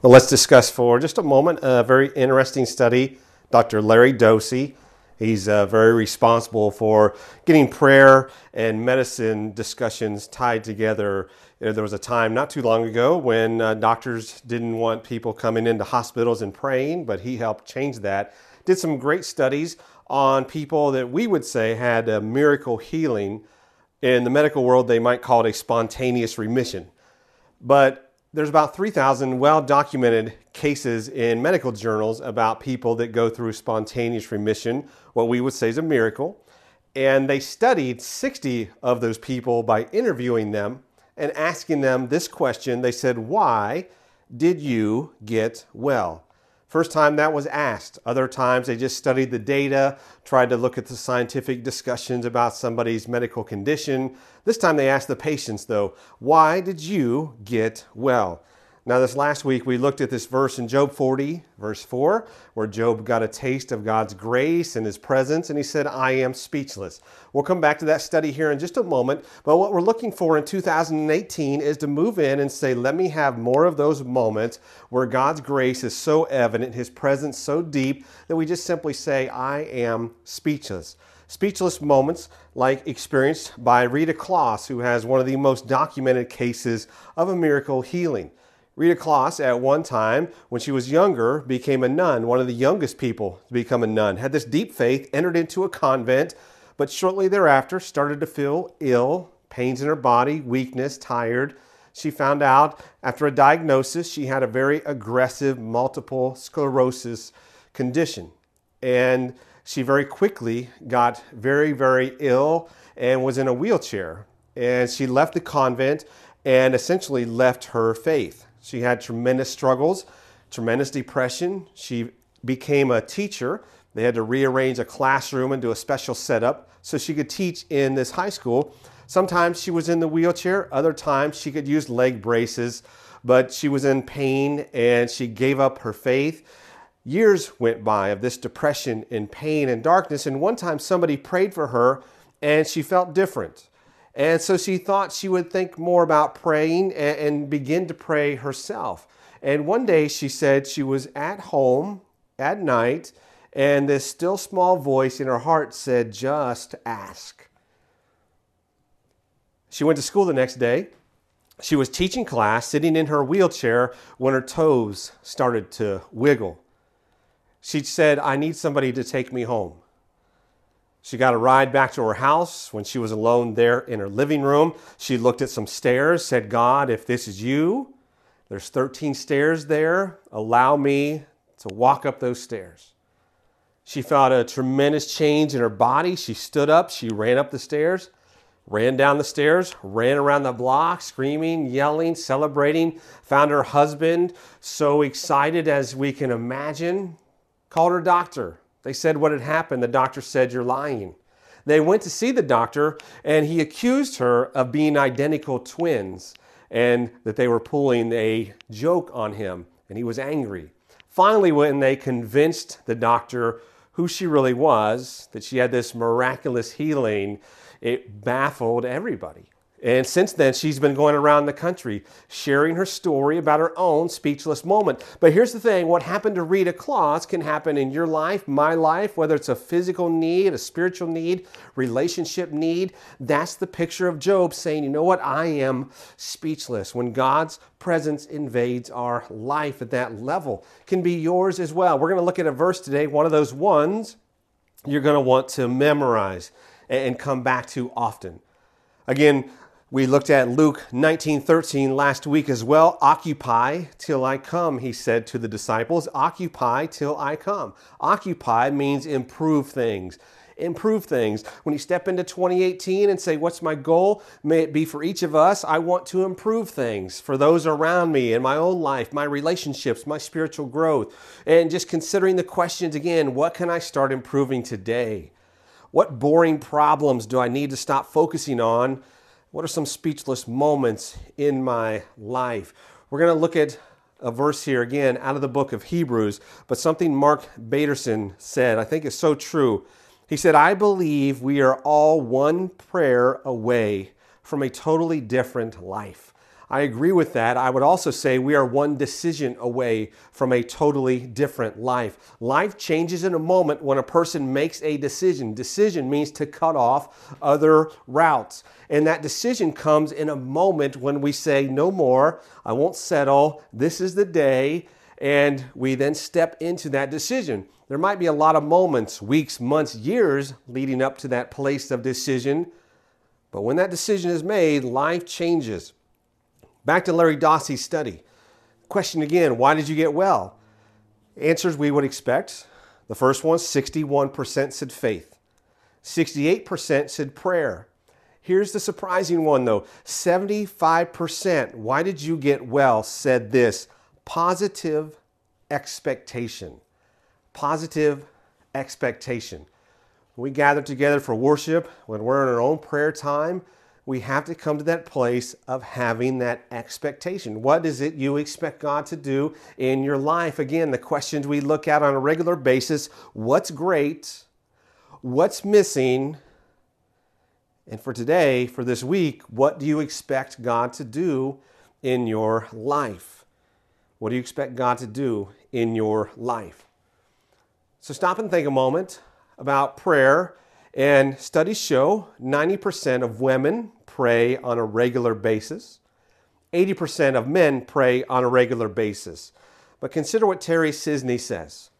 Well, let's discuss for just a moment a very interesting study. Dr. Larry Dossey, he's uh, very responsible for getting prayer and medicine discussions tied together. There was a time not too long ago when uh, doctors didn't want people coming into hospitals and praying, but he helped change that. Did some great studies on people that we would say had a miracle healing. In the medical world, they might call it a spontaneous remission. But there's about 3,000 well documented cases in medical journals about people that go through spontaneous remission, what we would say is a miracle. And they studied 60 of those people by interviewing them and asking them this question. They said, Why did you get well? First time that was asked. Other times they just studied the data, tried to look at the scientific discussions about somebody's medical condition. This time they asked the patients, though, why did you get well? Now, this last week we looked at this verse in Job 40, verse 4, where Job got a taste of God's grace and his presence, and he said, I am speechless. We'll come back to that study here in just a moment, but what we're looking for in 2018 is to move in and say, let me have more of those moments where God's grace is so evident, his presence so deep, that we just simply say, I am speechless speechless moments like experienced by Rita Klaus, who has one of the most documented cases of a miracle healing. Rita Klaus, at one time, when she was younger, became a nun, one of the youngest people to become a nun, had this deep faith, entered into a convent, but shortly thereafter started to feel ill, pains in her body, weakness, tired. She found out after a diagnosis she had a very aggressive multiple sclerosis condition. And she very quickly got very, very ill and was in a wheelchair. And she left the convent and essentially left her faith. She had tremendous struggles, tremendous depression. She became a teacher. They had to rearrange a classroom and do a special setup so she could teach in this high school. Sometimes she was in the wheelchair, other times she could use leg braces, but she was in pain and she gave up her faith. Years went by of this depression and pain and darkness, and one time somebody prayed for her and she felt different. And so she thought she would think more about praying and, and begin to pray herself. And one day she said she was at home at night, and this still small voice in her heart said, Just ask. She went to school the next day. She was teaching class, sitting in her wheelchair, when her toes started to wiggle. She said, I need somebody to take me home. She got a ride back to her house when she was alone there in her living room. She looked at some stairs, said, God, if this is you, there's 13 stairs there. Allow me to walk up those stairs. She felt a tremendous change in her body. She stood up, she ran up the stairs, ran down the stairs, ran around the block, screaming, yelling, celebrating. Found her husband so excited as we can imagine. Called her doctor, they said what had happened. The doctor said, You're lying. They went to see the doctor, and he accused her of being identical twins and that they were pulling a joke on him, and he was angry. Finally, when they convinced the doctor who she really was, that she had this miraculous healing, it baffled everybody. And since then, she's been going around the country sharing her story about her own speechless moment. But here's the thing what happened to Rita Klaus can happen in your life, my life, whether it's a physical need, a spiritual need, relationship need. That's the picture of Job saying, You know what? I am speechless. When God's presence invades our life at that level, can be yours as well. We're going to look at a verse today, one of those ones you're going to want to memorize and come back to often. Again, we looked at Luke 19:13 last week as well. Occupy till I come, he said to the disciples. Occupy till I come. Occupy means improve things. Improve things. When you step into 2018 and say, What's my goal? May it be for each of us. I want to improve things for those around me in my own life, my relationships, my spiritual growth. And just considering the questions again what can I start improving today? What boring problems do I need to stop focusing on? What are some speechless moments in my life? We're going to look at a verse here again out of the book of Hebrews, but something Mark Batterson said I think is so true. He said, I believe we are all one prayer away from a totally different life. I agree with that. I would also say we are one decision away from a totally different life. Life changes in a moment when a person makes a decision. Decision means to cut off other routes. And that decision comes in a moment when we say, No more, I won't settle, this is the day. And we then step into that decision. There might be a lot of moments, weeks, months, years leading up to that place of decision. But when that decision is made, life changes. Back to Larry Dossey's study. Question again why did you get well? Answers we would expect. The first one 61% said faith, 68% said prayer. Here's the surprising one though 75%, why did you get well, said this positive expectation. Positive expectation. We gather together for worship, when we're in our own prayer time, we have to come to that place of having that expectation. What is it you expect God to do in your life? Again, the questions we look at on a regular basis what's great? What's missing? And for today, for this week, what do you expect God to do in your life? What do you expect God to do in your life? So stop and think a moment about prayer. And studies show 90% of women pray on a regular basis. 80% of men pray on a regular basis. But consider what Terry Sisney says.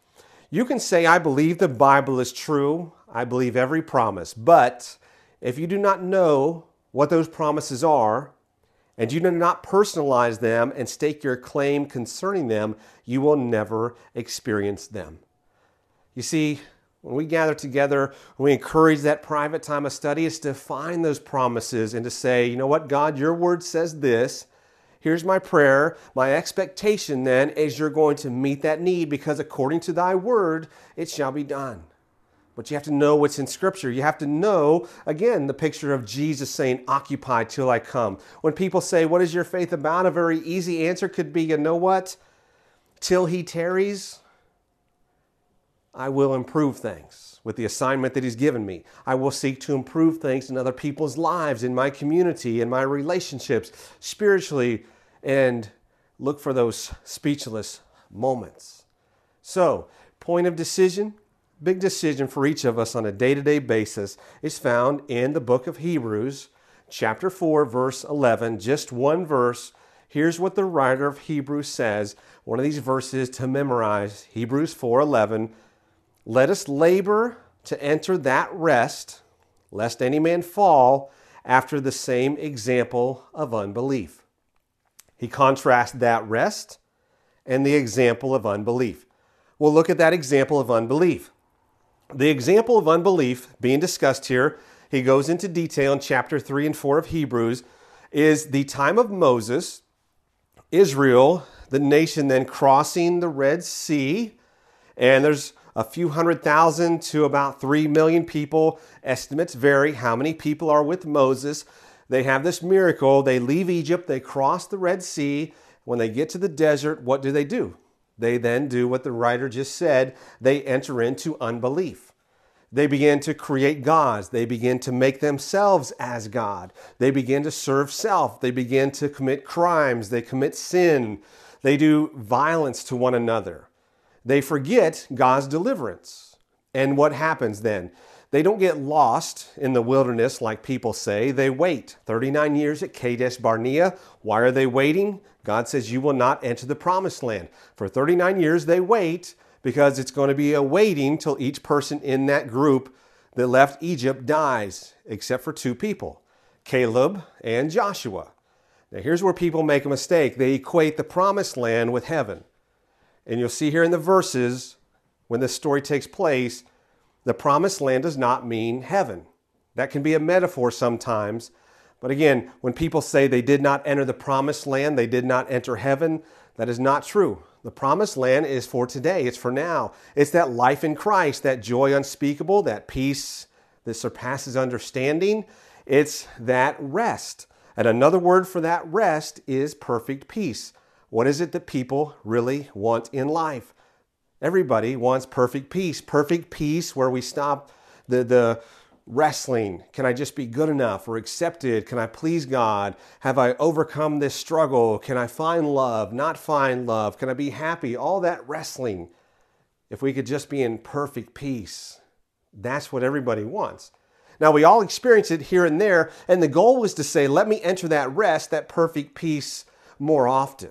You can say, I believe the Bible is true, I believe every promise, but if you do not know what those promises are, and you do not personalize them and stake your claim concerning them, you will never experience them. You see, when we gather together, we encourage that private time of study is to find those promises and to say, you know what, God, your word says this. Here's my prayer. My expectation then is you're going to meet that need because according to thy word, it shall be done. But you have to know what's in Scripture. You have to know, again, the picture of Jesus saying, Occupy till I come. When people say, What is your faith about? A very easy answer could be, You know what? Till he tarries, I will improve things with the assignment that He's given me. I will seek to improve things in other people's lives, in my community, in my relationships, spiritually, and look for those speechless moments. So, point of decision, big decision for each of us on a day to day basis, is found in the book of Hebrews, chapter 4, verse 11, just one verse. Here's what the writer of Hebrews says, one of these verses to memorize, Hebrews 4:11 let us labor to enter that rest, lest any man fall after the same example of unbelief. He contrasts that rest and the example of unbelief. We'll look at that example of unbelief. The example of unbelief being discussed here, he goes into detail in chapter 3 and 4 of Hebrews, is the time of Moses, Israel, the nation then crossing the Red Sea, and there's a few hundred thousand to about three million people. Estimates vary how many people are with Moses. They have this miracle. They leave Egypt, they cross the Red Sea. When they get to the desert, what do they do? They then do what the writer just said they enter into unbelief. They begin to create gods. They begin to make themselves as God. They begin to serve self. They begin to commit crimes. They commit sin. They do violence to one another. They forget God's deliverance. And what happens then? They don't get lost in the wilderness like people say. They wait 39 years at Kadesh Barnea. Why are they waiting? God says, You will not enter the promised land. For 39 years, they wait because it's going to be a waiting till each person in that group that left Egypt dies, except for two people Caleb and Joshua. Now, here's where people make a mistake they equate the promised land with heaven. And you'll see here in the verses when this story takes place, the promised land does not mean heaven. That can be a metaphor sometimes. But again, when people say they did not enter the promised land, they did not enter heaven, that is not true. The promised land is for today, it's for now. It's that life in Christ, that joy unspeakable, that peace that surpasses understanding. It's that rest. And another word for that rest is perfect peace. What is it that people really want in life? Everybody wants perfect peace. Perfect peace where we stop the, the wrestling. Can I just be good enough or accepted? Can I please God? Have I overcome this struggle? Can I find love, not find love? Can I be happy? All that wrestling. If we could just be in perfect peace, that's what everybody wants. Now, we all experience it here and there, and the goal was to say, let me enter that rest, that perfect peace, more often,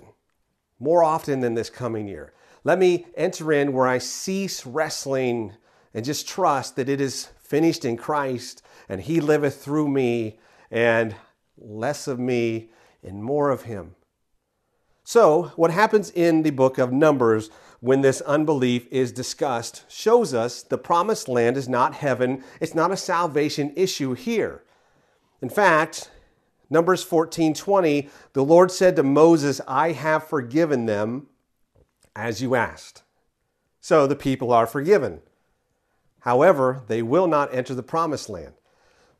more often than this coming year. Let me enter in where I cease wrestling and just trust that it is finished in Christ and He liveth through me, and less of me and more of Him. So, what happens in the book of Numbers when this unbelief is discussed shows us the promised land is not heaven, it's not a salvation issue here. In fact, Numbers 14:20, the Lord said to Moses, "I have forgiven them as you asked." So the people are forgiven. However, they will not enter the promised land.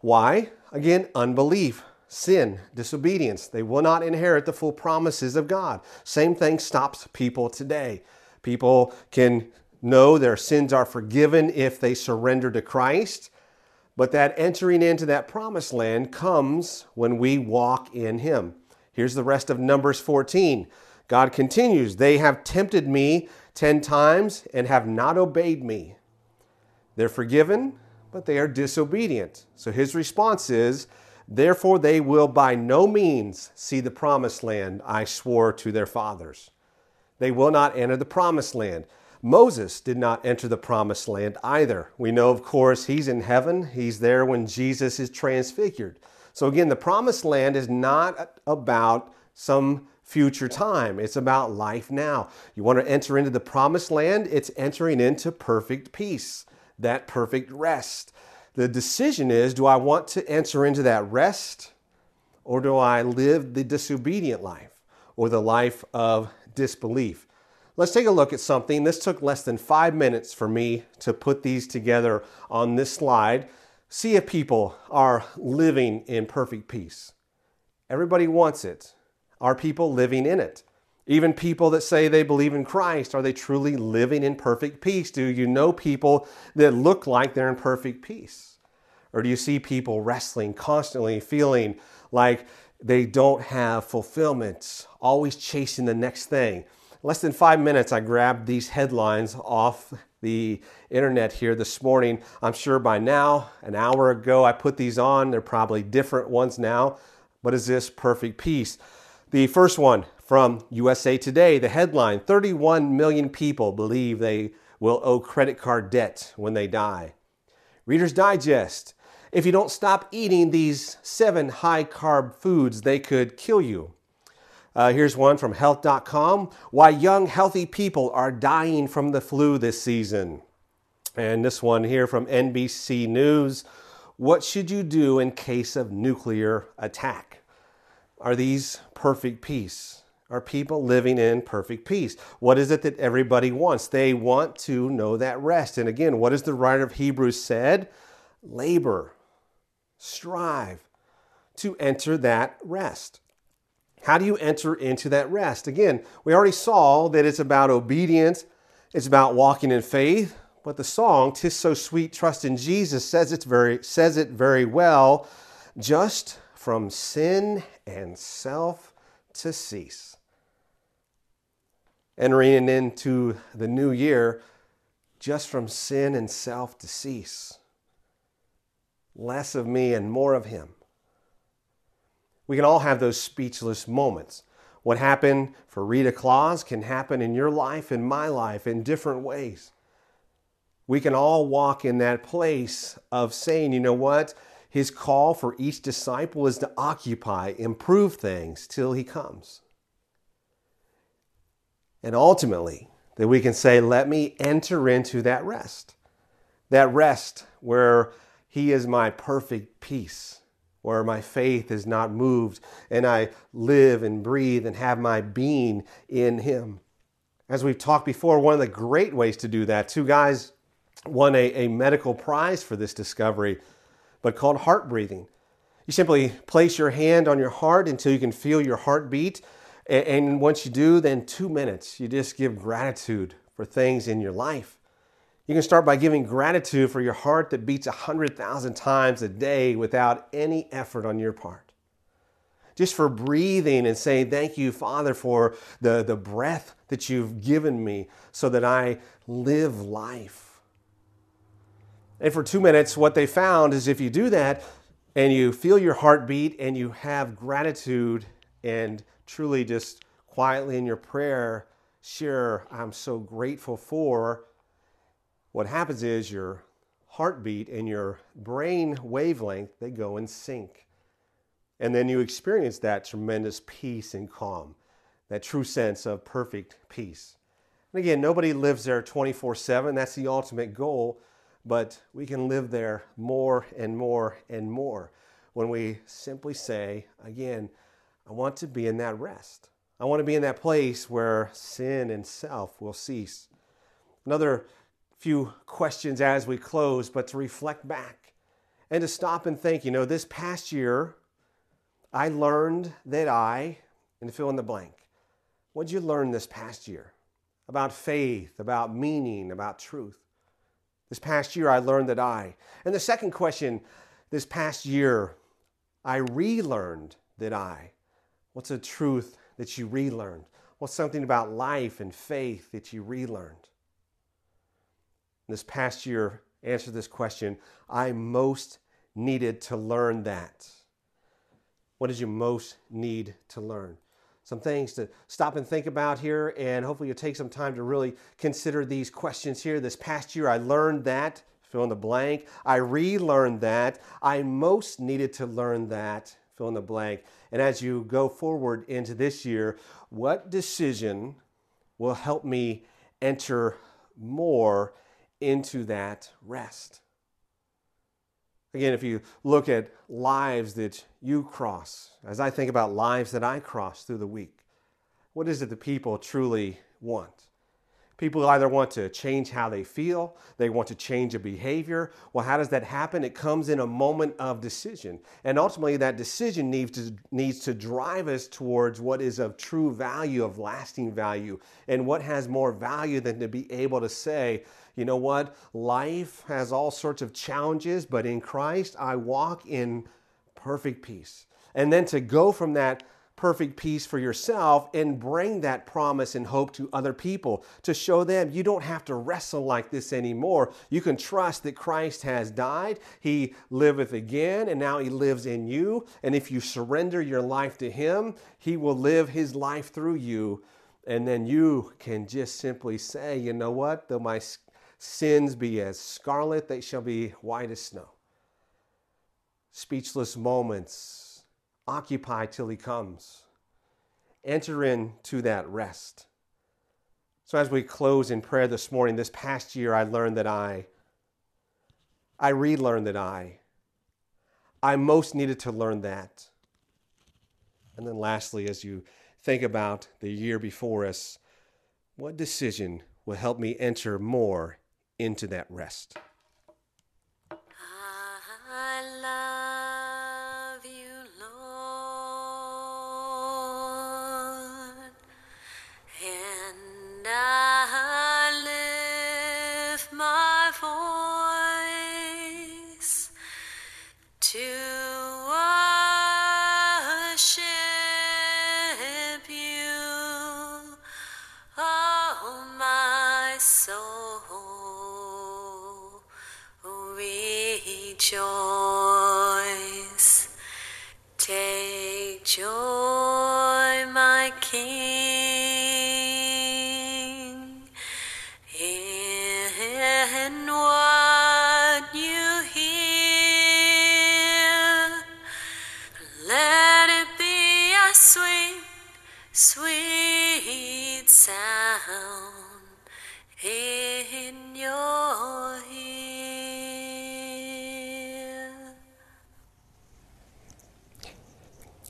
Why? Again, unbelief, sin, disobedience. They will not inherit the full promises of God. Same thing stops people today. People can know their sins are forgiven if they surrender to Christ, but that entering into that promised land comes when we walk in Him. Here's the rest of Numbers 14. God continues, They have tempted me ten times and have not obeyed me. They're forgiven, but they are disobedient. So his response is, Therefore they will by no means see the promised land I swore to their fathers. They will not enter the promised land. Moses did not enter the promised land either. We know, of course, he's in heaven. He's there when Jesus is transfigured. So, again, the promised land is not about some future time, it's about life now. You want to enter into the promised land, it's entering into perfect peace that perfect rest. The decision is do I want to enter into that rest or do I live the disobedient life or the life of disbelief? Let's take a look at something. This took less than five minutes for me to put these together on this slide. See if people are living in perfect peace. Everybody wants it. Are people living in it? Even people that say they believe in Christ, are they truly living in perfect peace? Do you know people that look like they're in perfect peace? Or do you see people wrestling constantly, feeling like they don't have fulfillment, always chasing the next thing? Less than five minutes, I grabbed these headlines off the internet here this morning. I'm sure by now, an hour ago, I put these on. They're probably different ones now. But is this perfect peace? The first one from USA Today, the headline 31 million people believe they will owe credit card debt when they die. Reader's Digest if you don't stop eating these seven high carb foods, they could kill you. Uh, here's one from health.com why young, healthy people are dying from the flu this season. And this one here from NBC News what should you do in case of nuclear attack? Are these perfect peace? Are people living in perfect peace? What is it that everybody wants? They want to know that rest. And again, what has the writer of Hebrews said? Labor, strive to enter that rest. How do you enter into that rest? Again, we already saw that it's about obedience, it's about walking in faith, but the song "Tis So Sweet, Trust in Jesus" says it's very says it very well. Just from sin and self to cease entering into the new year just from sin and self to cease. Less of me and more of Him. We can all have those speechless moments. What happened for Rita Klaus can happen in your life, in my life, in different ways. We can all walk in that place of saying, you know what? His call for each disciple is to occupy, improve things till he comes. And ultimately, that we can say, let me enter into that rest. That rest where He is my perfect peace, where my faith is not moved, and I live and breathe and have my being in Him. As we've talked before, one of the great ways to do that, two guys won a, a medical prize for this discovery, but called heart breathing. You simply place your hand on your heart until you can feel your heart beat and once you do, then two minutes, you just give gratitude for things in your life. You can start by giving gratitude for your heart that beats 100,000 times a day without any effort on your part. Just for breathing and saying, Thank you, Father, for the, the breath that you've given me so that I live life. And for two minutes, what they found is if you do that and you feel your heartbeat and you have gratitude and truly just quietly in your prayer share, I'm so grateful for, what happens is your heartbeat and your brain wavelength, they go in sync. And then you experience that tremendous peace and calm, that true sense of perfect peace. And again, nobody lives there 24 7. That's the ultimate goal. But we can live there more and more and more when we simply say, again, I want to be in that rest. I want to be in that place where sin and self will cease. Another few questions as we close, but to reflect back and to stop and think. You know, this past year, I learned that I, and fill in the blank. What did you learn this past year about faith, about meaning, about truth? This past year, I learned that I. And the second question this past year, I relearned that I. What's a truth that you relearned? What's something about life and faith that you relearned? This past year, answer this question I most needed to learn that. What did you most need to learn? Some things to stop and think about here, and hopefully you'll take some time to really consider these questions here. This past year, I learned that, fill in the blank. I relearned that. I most needed to learn that, fill in the blank. And as you go forward into this year, what decision will help me enter more into that rest. Again, if you look at lives that you cross, as I think about lives that I cross through the week, what is it that people truly want? People either want to change how they feel, they want to change a behavior. Well, how does that happen? It comes in a moment of decision. And ultimately, that decision needs to, needs to drive us towards what is of true value, of lasting value. And what has more value than to be able to say, you know what? Life has all sorts of challenges, but in Christ, I walk in perfect peace. And then to go from that perfect peace for yourself and bring that promise and hope to other people to show them you don't have to wrestle like this anymore. You can trust that Christ has died, He liveth again, and now He lives in you. And if you surrender your life to Him, He will live His life through you. And then you can just simply say, you know what? Though my sins be as scarlet, they shall be white as snow. Speechless moments Occupy till he comes. Enter into that rest. So as we close in prayer this morning, this past year I learned that I I relearned that I I most needed to learn that. And then lastly, as you think about the year before us, what decision will help me enter more into that rest? Take joy, my King,